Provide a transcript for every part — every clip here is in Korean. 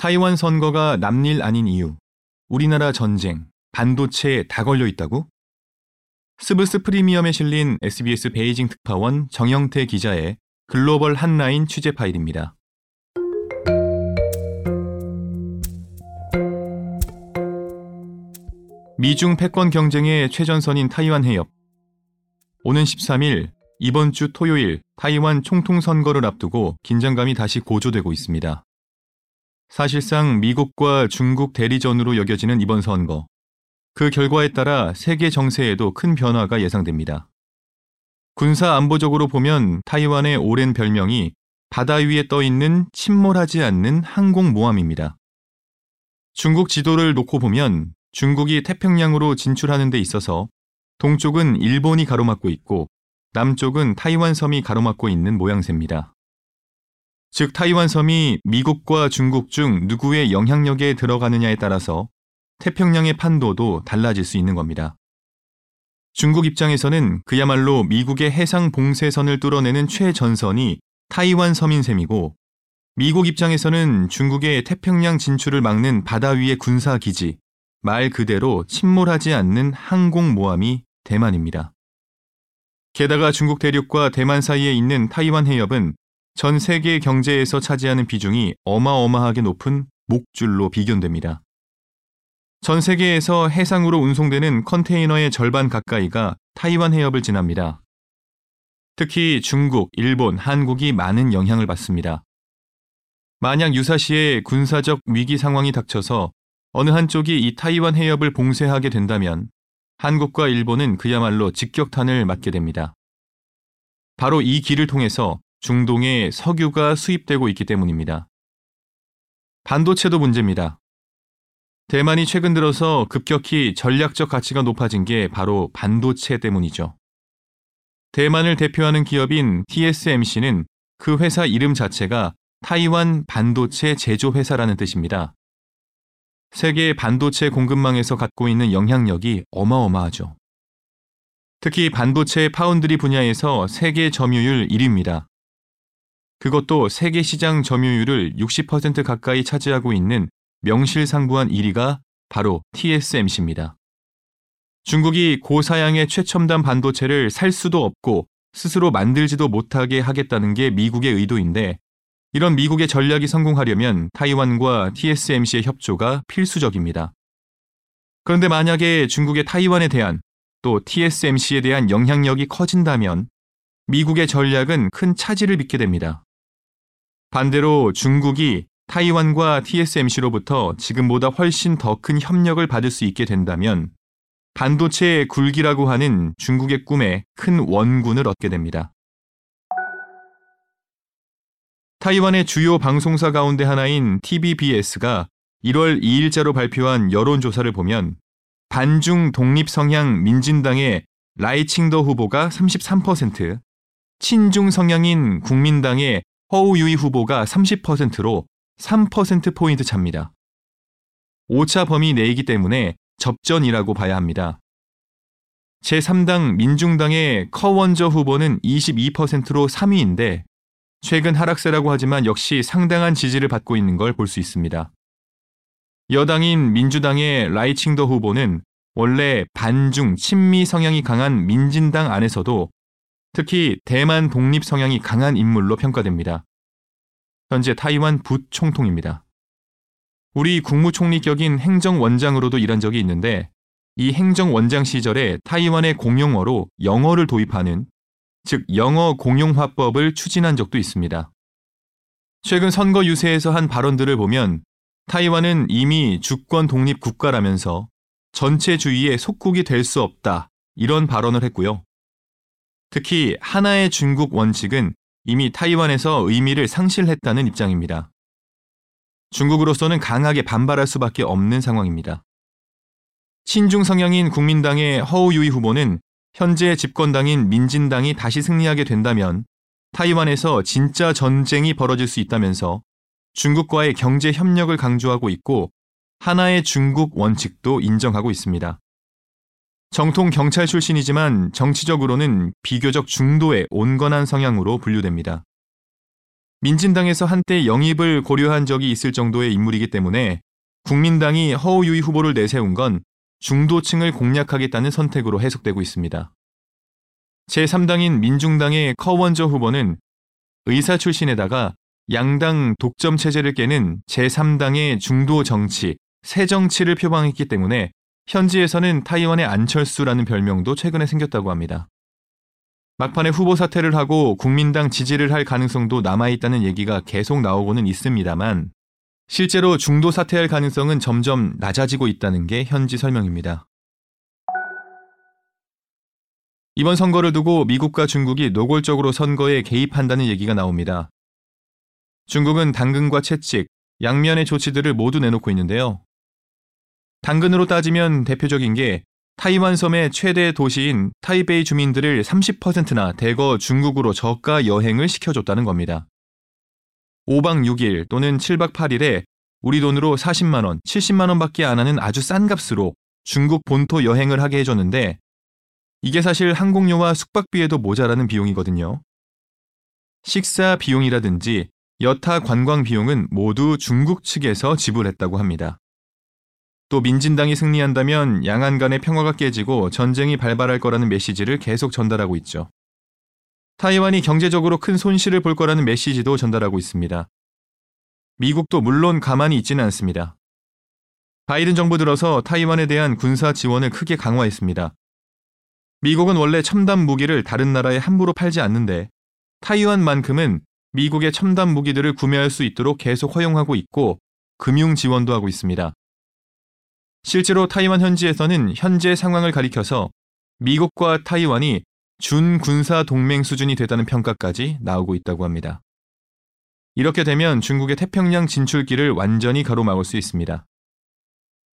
타이완 선거가 남일 아닌 이유, 우리나라 전쟁, 반도체에 다 걸려 있다고? 스브스 프리미엄에 실린 SBS 베이징 특파원 정영태 기자의 글로벌 핫라인 취재 파일입니다. 미중 패권 경쟁의 최전선인 타이완 해협. 오는 13일, 이번 주 토요일 타이완 총통 선거를 앞두고 긴장감이 다시 고조되고 있습니다. 사실상 미국과 중국 대리전으로 여겨지는 이번 선거. 그 결과에 따라 세계 정세에도 큰 변화가 예상됩니다. 군사 안보적으로 보면 타이완의 오랜 별명이 바다 위에 떠 있는 침몰하지 않는 항공모함입니다. 중국 지도를 놓고 보면 중국이 태평양으로 진출하는 데 있어서 동쪽은 일본이 가로막고 있고 남쪽은 타이완 섬이 가로막고 있는 모양새입니다. 즉 타이완 섬이 미국과 중국 중 누구의 영향력에 들어가느냐에 따라서 태평양의 판도도 달라질 수 있는 겁니다. 중국 입장에서는 그야말로 미국의 해상 봉쇄선을 뚫어내는 최전선이 타이완 섬인 셈이고 미국 입장에서는 중국의 태평양 진출을 막는 바다 위의 군사 기지, 말 그대로 침몰하지 않는 항공 모함이 대만입니다. 게다가 중국 대륙과 대만 사이에 있는 타이완 해협은 전 세계 경제에서 차지하는 비중이 어마어마하게 높은 목줄로 비견됩니다. 전 세계에서 해상으로 운송되는 컨테이너의 절반 가까이가 타이완 해협을 지납니다. 특히 중국, 일본, 한국이 많은 영향을 받습니다. 만약 유사시에 군사적 위기 상황이 닥쳐서 어느 한쪽이 이 타이완 해협을 봉쇄하게 된다면 한국과 일본은 그야말로 직격탄을 맞게 됩니다. 바로 이 길을 통해서 중동에 석유가 수입되고 있기 때문입니다. 반도체도 문제입니다. 대만이 최근 들어서 급격히 전략적 가치가 높아진 게 바로 반도체 때문이죠. 대만을 대표하는 기업인 TSMC는 그 회사 이름 자체가 타이완 반도체 제조회사라는 뜻입니다. 세계 반도체 공급망에서 갖고 있는 영향력이 어마어마하죠. 특히 반도체 파운드리 분야에서 세계 점유율 1위입니다. 그것도 세계 시장 점유율을 60% 가까이 차지하고 있는 명실상부한 1위가 바로 TSMC입니다. 중국이 고사양의 최첨단 반도체를 살 수도 없고 스스로 만들지도 못하게 하겠다는 게 미국의 의도인데 이런 미국의 전략이 성공하려면 타이완과 TSMC의 협조가 필수적입니다. 그런데 만약에 중국의 타이완에 대한 또 TSMC에 대한 영향력이 커진다면 미국의 전략은 큰 차질을 빚게 됩니다. 반대로 중국이 타이완과 TSMC로부터 지금보다 훨씬 더 큰 협력을 받을 수 있게 된다면 반도체의 굴기라고 하는 중국의 꿈에 큰 원군을 얻게 됩니다. 타이완의 주요 방송사 가운데 하나인 TVBS가 1월 2일자로 발표한 여론조사를 보면 반중 독립 성향 민진당의 라이칭더 후보가 33%, 친중 성향인 국민당의 허우유이 후보가 30%로 3%포인트 차입니다. 5차 범위 내이기 때문에 접전이라고 봐야 합니다. 제3당 민중당의 커원저 후보는 22%로 3위인데 최근 하락세라고 하지만 역시 상당한 지지를 받고 있는 걸 볼 수 있습니다. 여당인 민주당의 라이칭더 후보는 원래 반중 친미 성향이 강한 민진당 안에서도 특히 대만 독립 성향이 강한 인물로 평가됩니다. 현재 타이완 부총통입니다. 우리 국무총리 격인 행정원장으로도 일한 적이 있는데 이 행정원장 시절에 타이완의 공용어로 영어를 도입하는 즉 영어 공용화법을 추진한 적도 있습니다. 최근 선거 유세에서 한 발언들을 보면 타이완은 이미 주권 독립 국가라면서 전체주의의 속국이 될 수 없다 이런 발언을 했고요. 특히 하나의 중국 원칙은 이미 타이완에서 의미를 상실했다는 입장입니다. 중국으로서는 강하게 반발할 수밖에 없는 상황입니다. 친중 성향인 국민당의 허우유이 후보는 현재 집권당인 민진당이 다시 승리하게 된다면 타이완에서 진짜 전쟁이 벌어질 수 있다면서 중국과의 경제 협력을 강조하고 있고 하나의 중국 원칙도 인정하고 있습니다. 정통 경찰 출신이지만 정치적으로는 비교적 중도의 온건한 성향으로 분류됩니다. 민진당에서 한때 영입을 고려한 적이 있을 정도의 인물이기 때문에 국민당이 허우유이 후보를 내세운 건 중도층을 공략하겠다는 선택으로 해석되고 있습니다. 제3당인 민중당의 커원저 후보는 의사 출신에다가 양당 독점 체제를 깨는 제3당의 중도 정치, 새 정치를 표방했기 때문에 현지에서는 타이완의 안철수라는 별명도 최근에 생겼다고 합니다. 막판에 후보 사퇴를 하고 국민당 지지를 할 가능성도 남아있다는 얘기가 계속 나오고는 있습니다만 실제로 중도 사퇴할 가능성은 점점 낮아지고 있다는 게 현지 설명입니다. 이번 선거를 두고 미국과 중국이 노골적으로 선거에 개입한다는 얘기가 나옵니다. 중국은 당근과 채찍, 양면의 조치들을 모두 내놓고 있는데요. 당근으로 따지면 대표적인 게 타이완 섬의 최대 도시인 타이베이 주민들을 30%나 대거 중국으로 저가 여행을 시켜줬다는 겁니다. 5박 6일 또는 7박 8일에 우리 돈으로 40만원, 70만원 밖에 안 하는 아주 싼 값으로 중국 본토 여행을 하게 해줬는데 이게 사실 항공료와 숙박비에도 모자라는 비용이거든요. 식사 비용이라든지 여타 관광 비용은 모두 중국 측에서 지불했다고 합니다. 또 민진당이 승리한다면 양안 간의 평화가 깨지고 전쟁이 발발할 거라는 메시지를 계속 전달하고 있죠. 타이완이 경제적으로 큰 손실을 볼 거라는 메시지도 전달하고 있습니다. 미국도 물론 가만히 있지는 않습니다. 바이든 정부 들어서 타이완에 대한 군사 지원을 크게 강화했습니다. 미국은 원래 첨단 무기를 다른 나라에 함부로 팔지 않는데 타이완만큼은 미국의 첨단 무기들을 구매할 수 있도록 계속 허용하고 있고 금융 지원도 하고 있습니다. 실제로 타이완 현지에서는 현재 상황을 가리켜서 미국과 타이완이 준군사 동맹 수준이 되다는 평가까지 나오고 있다고 합니다. 이렇게 되면 중국의 태평양 진출길을 완전히 가로막을 수 있습니다.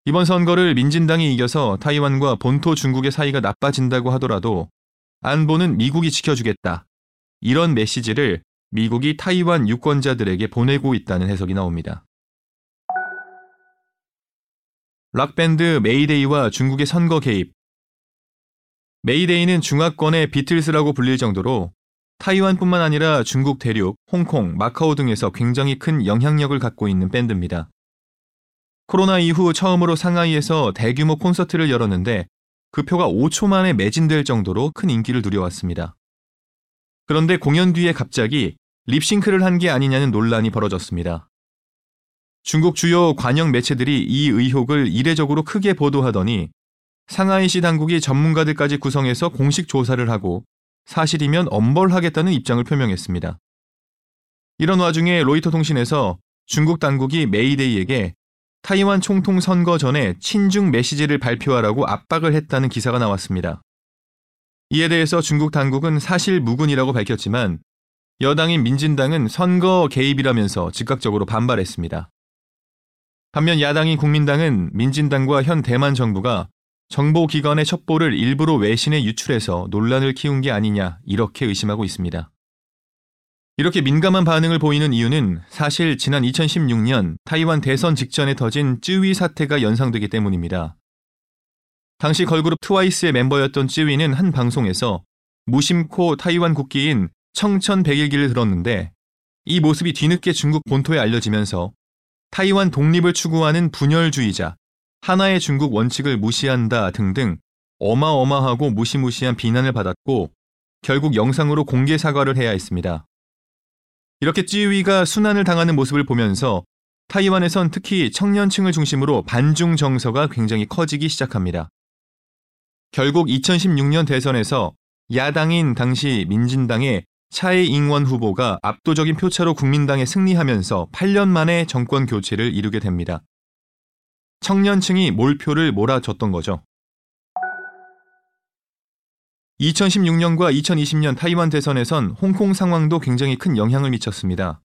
이번 선거를 민진당이 이겨서 타이완과 본토 중국의 사이가 나빠진다고 하더라도 안보는 미국이 지켜주겠다. 이런 메시지를 미국이 타이완 유권자들에게 보내고 있다는 해석이 나옵니다. 락밴드 메이데이와 중국의 선거 개입. 메이데이는 중화권의 비틀스라고 불릴 정도로 타이완뿐만 아니라 중국 대륙, 홍콩, 마카오 등에서 굉장히 큰 영향력을 갖고 있는 밴드입니다. 코로나 이후 처음으로 상하이에서 대규모 콘서트를 열었는데 그 표가 5초 만에 매진될 정도로 큰 인기를 누려왔습니다. 그런데 공연 뒤에 갑자기 립싱크를 한 게 아니냐는 논란이 벌어졌습니다. 중국 주요 관영 매체들이 이 의혹을 이례적으로 크게 보도하더니 상하이시 당국이 전문가들까지 구성해서 공식 조사를 하고 사실이면 엄벌하겠다는 입장을 표명했습니다. 이런 와중에 로이터 통신에서 중국 당국이 메이데이에게 타이완 총통 선거 전에 친중 메시지를 발표하라고 압박을 했다는 기사가 나왔습니다. 이에 대해서 중국 당국은 사실 무근이라고 밝혔지만 여당인 민진당은 선거 개입이라면서 즉각적으로 반발했습니다. 반면 야당인 국민당은 민진당과 현 대만 정부가 정보기관의 첩보를 일부러 외신에 유출해서 논란을 키운 게 아니냐 이렇게 의심하고 있습니다. 이렇게 민감한 반응을 보이는 이유는 사실 지난 2016년 타이완 대선 직전에 터진 쯔위 사태가 연상되기 때문입니다. 당시 걸그룹 트와이스의 멤버였던 쯔위는 한 방송에서 무심코 타이완 국기인 청천백일기를 들었는데 이 모습이 뒤늦게 중국 본토에 알려지면서 타이완 독립을 추구하는 분열주의자, 하나의 중국 원칙을 무시한다 등등 어마어마하고 무시무시한 비난을 받았고 결국 영상으로 공개 사과를 해야 했습니다. 이렇게 찌위가 순환을 당하는 모습을 보면서 타이완에선 특히 청년층을 중심으로 반중 정서가 굉장히 커지기 시작합니다. 결국 2016년 대선에서 야당인 당시 민진당의 차이 잉원 후보가 압도적인 표차로 국민당에 승리하면서 8년 만에 정권 교체를 이루게 됩니다. 청년층이 몰표를 몰아줬던 거죠. 2016년과 2020년 타이완 대선에선 홍콩 상황도 굉장히 큰 영향을 미쳤습니다.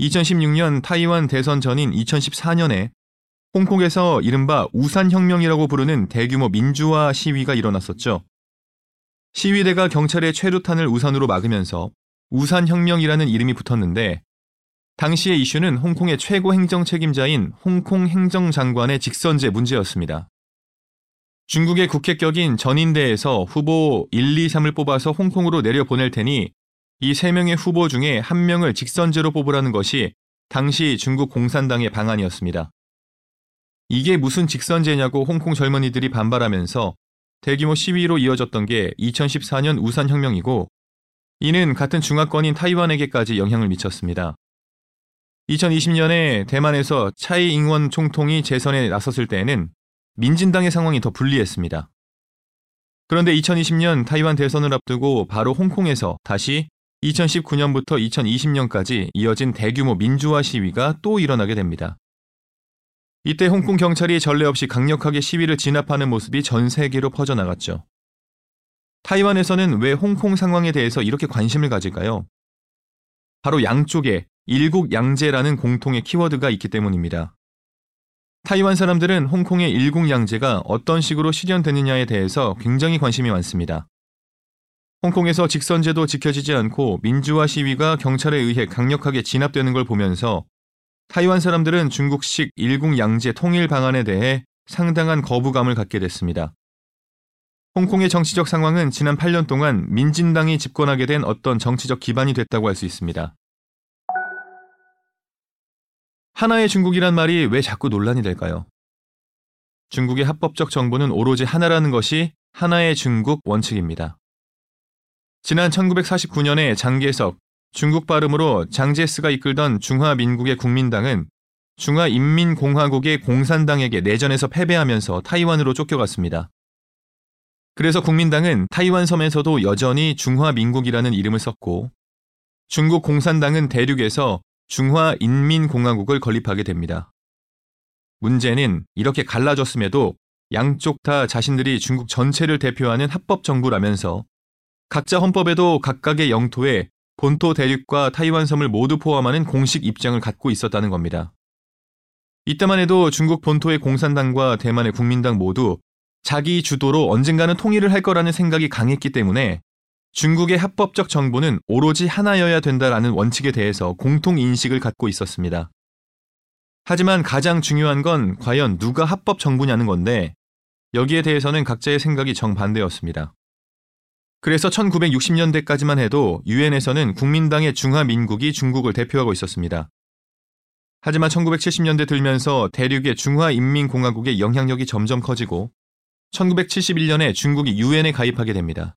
2016년 타이완 대선 전인 2014년에 홍콩에서 이른바 우산혁명이라고 부르는 대규모 민주화 시위가 일어났었죠. 시위대가 경찰의 최루탄을 우산으로 막으면서 우산혁명이라는 이름이 붙었는데 당시의 이슈는 홍콩의 최고 행정 책임자인 홍콩 행정장관의 직선제 문제였습니다. 중국의 국회격인 전인대에서 후보 1, 2, 3을 뽑아서 홍콩으로 내려보낼 테니 이세 명의 후보 중에 한 명을 직선제로 뽑으라는 것이 당시 중국 공산당의 방안이었습니다. 이게 무슨 직선제냐고 홍콩 젊은이들이 반발하면서 대규모 시위로 이어졌던 게 2014년 우산혁명이고 이는 같은 중화권인 타이완에게까지 영향을 미쳤습니다. 2020년에 대만에서 차이 잉원 총통이 재선에 나섰을 때에는 민진당의 상황이 더 불리했습니다. 그런데 2020년 타이완 대선을 앞두고 바로 홍콩에서 다시 2019년부터 2020년까지 이어진 대규모 민주화 시위가 또 일어나게 됩니다. 이때 홍콩 경찰이 전례 없이 강력하게 시위를 진압하는 모습이 전 세계로 퍼져나갔죠. 타이완에서는 왜 홍콩 상황에 대해서 이렇게 관심을 가질까요? 바로 양쪽에 일국양제라는 공통의 키워드가 있기 때문입니다. 타이완 사람들은 홍콩의 일국양제가 어떤 식으로 실현되느냐에 대해서 굉장히 관심이 많습니다. 홍콩에서 직선제도 지켜지지 않고 민주화 시위가 경찰에 의해 강력하게 진압되는 걸 보면서 타이완 사람들은 중국식 일국양제 통일 방안에 대해 상당한 거부감을 갖게 됐습니다. 홍콩의 정치적 상황은 지난 8년 동안 민진당이 집권하게 된 어떤 정치적 기반이 됐다고 할 수 있습니다. 하나의 중국이란 말이 왜 자꾸 논란이 될까요? 중국의 합법적 정부는 오로지 하나라는 것이 하나의 중국 원칙입니다. 지난 1949년에 장계석, 중국 발음으로 장제스가 이끌던 중화민국의 국민당은 중화인민공화국의 공산당에게 내전에서 패배하면서 타이완으로 쫓겨갔습니다. 그래서 국민당은 타이완 섬에서도 여전히 중화민국이라는 이름을 썼고 중국 공산당은 대륙에서 중화인민공화국을 건립하게 됩니다. 문제는 이렇게 갈라졌음에도 양쪽 다 자신들이 중국 전체를 대표하는 합법 정부라면서 각자 헌법에도 각각의 영토에 본토 대륙과 타이완 섬을 모두 포함하는 공식 입장을 갖고 있었다는 겁니다. 이때만 해도 중국 본토의 공산당과 대만의 국민당 모두 자기 주도로 언젠가는 통일을 할 거라는 생각이 강했기 때문에 중국의 합법적 정부는 오로지 하나여야 된다라는 원칙에 대해서 공통 인식을 갖고 있었습니다. 하지만 가장 중요한 건 과연 누가 합법 정부냐는 건데 여기에 대해서는 각자의 생각이 정반대였습니다. 그래서 1960년대까지만 해도 유엔에서는 국민당의 중화민국이 중국을 대표하고 있었습니다. 하지만 1970년대 들면서 대륙의 중화인민공화국의 영향력이 점점 커지고 1971년에 중국이 유엔에 가입하게 됩니다.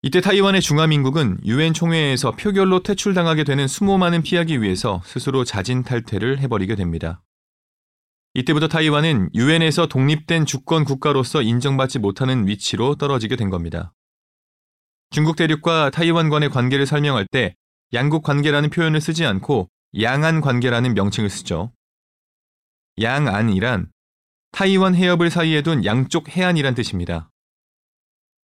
이때 타이완의 중화민국은 유엔 총회에서 표결로 퇴출당하게 되는 수모만은 피하기 위해서 스스로 자진 탈퇴를 해버리게 됩니다. 이때부터 타이완은 유엔에서 독립된 주권 국가로서 인정받지 못하는 위치로 떨어지게 된 겁니다. 중국 대륙과 타이완 간의 관계를 설명할 때 양국 관계라는 표현을 쓰지 않고 양안 관계라는 명칭을 쓰죠. 양안이란 타이완 해협을 사이에 둔 양쪽 해안이란 뜻입니다.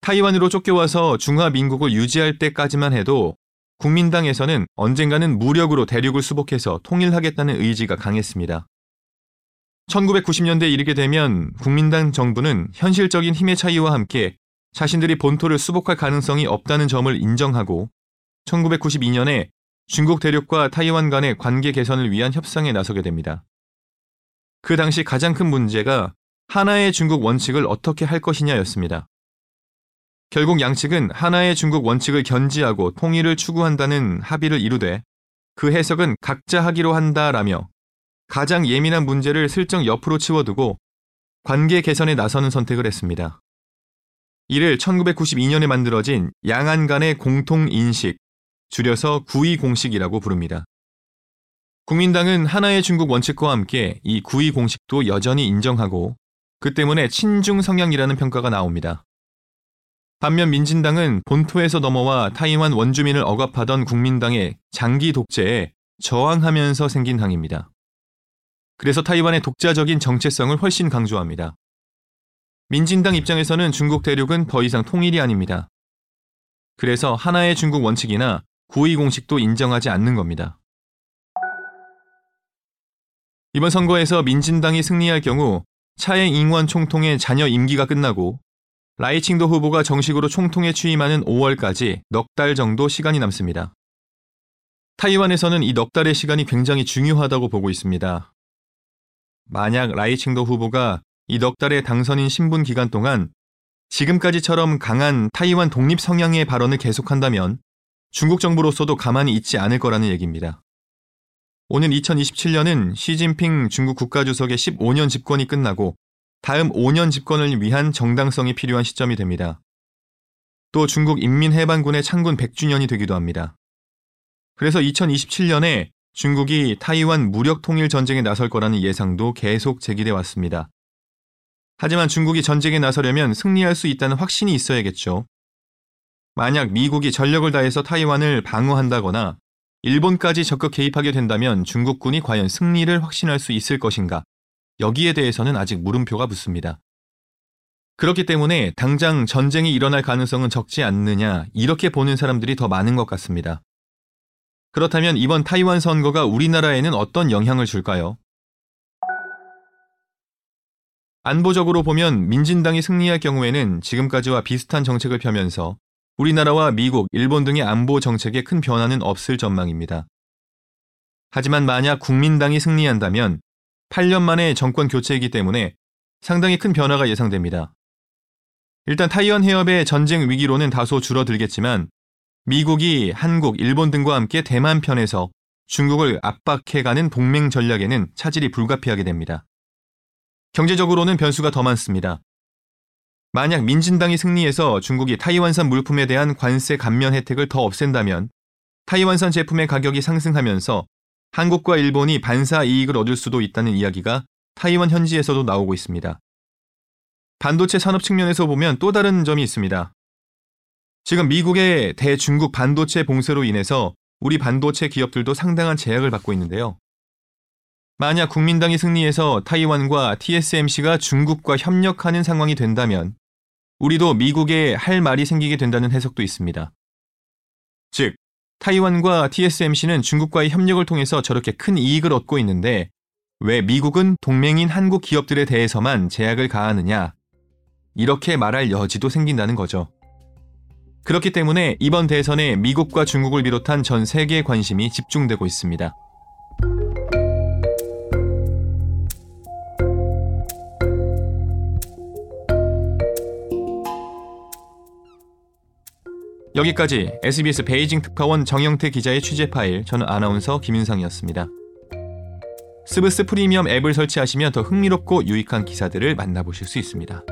타이완으로 쫓겨와서 중화민국을 유지할 때까지만 해도 국민당에서는 언젠가는 무력으로 대륙을 수복해서 통일하겠다는 의지가 강했습니다. 1990년대에 이르게 되면 국민당 정부는 현실적인 힘의 차이와 함께 자신들이 본토를 수복할 가능성이 없다는 점을 인정하고 1992년에 중국 대륙과 타이완 간의 관계 개선을 위한 협상에 나서게 됩니다. 그 당시 가장 큰 문제가 하나의 중국 원칙을 어떻게 할 것이냐였습니다. 결국 양측은 하나의 중국 원칙을 견지하고 통일을 추구한다는 합의를 이루되 그 해석은 각자 하기로 한다라며 가장 예민한 문제를 슬쩍 옆으로 치워두고 관계 개선에 나서는 선택을 했습니다. 이를 1992년에 만들어진 양안 간의 공통인식, 줄여서 구의공식이라고 부릅니다. 국민당은 하나의 중국 원칙과 함께 이 구의공식도 여전히 인정하고 그 때문에 친중 성향이라는 평가가 나옵니다. 반면 민진당은 본토에서 넘어와 타이완 원주민을 억압하던 국민당의 장기 독재에 저항하면서 생긴 당입니다. 그래서 타이완의 독자적인 정체성을 훨씬 강조합니다. 민진당 입장에서는 중국 대륙은 더 이상 통일이 아닙니다. 그래서 하나의 중국 원칙이나 구의 공식도 인정하지 않는 겁니다. 이번 선거에서 민진당이 승리할 경우 차의 잉원 총통의 자녀 임기가 끝나고 라이칭도 후보가 정식으로 총통에 취임하는 5월까지 넉 달 정도 시간이 남습니다. 타이완에서는 이 넉 달의 시간이 굉장히 중요하다고 보고 있습니다. 만약 라이칭도 후보가 이 넉 달의 당선인 신분 기간 동안 지금까지처럼 강한 타이완 독립 성향의 발언을 계속한다면 중국 정부로서도 가만히 있지 않을 거라는 얘기입니다. 오는 2027년은 시진핑 중국 국가주석의 15년 집권이 끝나고 다음 5년 집권을 위한 정당성이 필요한 시점이 됩니다. 또 중국 인민해방군의 창군 100주년이 되기도 합니다. 그래서 2027년에 중국이 타이완 무력 통일 전쟁에 나설 거라는 예상도 계속 제기돼 왔습니다. 하지만 중국이 전쟁에 나서려면 승리할 수 있다는 확신이 있어야겠죠. 만약 미국이 전력을 다해서 타이완을 방어한다거나 일본까지 적극 개입하게 된다면 중국군이 과연 승리를 확신할 수 있을 것인가? 여기에 대해서는 아직 물음표가 붙습니다. 그렇기 때문에 당장 전쟁이 일어날 가능성은 적지 않느냐, 이렇게 보는 사람들이 더 많은 것 같습니다. 그렇다면 이번 타이완 선거가 우리나라에는 어떤 영향을 줄까요? 안보적으로 보면 민진당이 승리할 경우에는 지금까지와 비슷한 정책을 펴면서 우리나라와 미국, 일본 등의 안보 정책에 큰 변화는 없을 전망입니다. 하지만 만약 국민당이 승리한다면 8년 만에 정권 교체이기 때문에 상당히 큰 변화가 예상됩니다. 일단 타이완 해협의 전쟁 위기로는 다소 줄어들겠지만 미국이 한국, 일본 등과 함께 대만 편에서 중국을 압박해가는 동맹 전략에는 차질이 불가피하게 됩니다. 경제적으로는 변수가 더 많습니다. 만약 민진당이 승리해서 중국이 타이완산 물품에 대한 관세 감면 혜택을 더 없앤다면 타이완산 제품의 가격이 상승하면서 한국과 일본이 반사 이익을 얻을 수도 있다는 이야기가 타이완 현지에서도 나오고 있습니다. 반도체 산업 측면에서 보면 또 다른 점이 있습니다. 지금 미국의 대중국 반도체 봉쇄로 인해서 우리 반도체 기업들도 상당한 제약을 받고 있는데요. 만약 국민당이 승리해서 타이완과 TSMC가 중국과 협력하는 상황이 된다면 우리도 미국에 할 말이 생기게 된다는 해석도 있습니다. 즉, 타이완과 TSMC는 중국과의 협력을 통해서 저렇게 큰 이익을 얻고 있는데 왜 미국은 동맹인 한국 기업들에 대해서만 제약을 가하느냐? 이렇게 말할 여지도 생긴다는 거죠. 그렇기 때문에 이번 대선에 미국과 중국을 비롯한 전 세계의 관심이 집중되고 있습니다. 여기까지 SBS 베이징 특파원 정영태 기자의 취재 파일, 저는 아나운서 김윤상이었습니다. 스브스 프리미엄 앱을 설치하시면 더 흥미롭고 유익한 기사들을 만나보실 수 있습니다.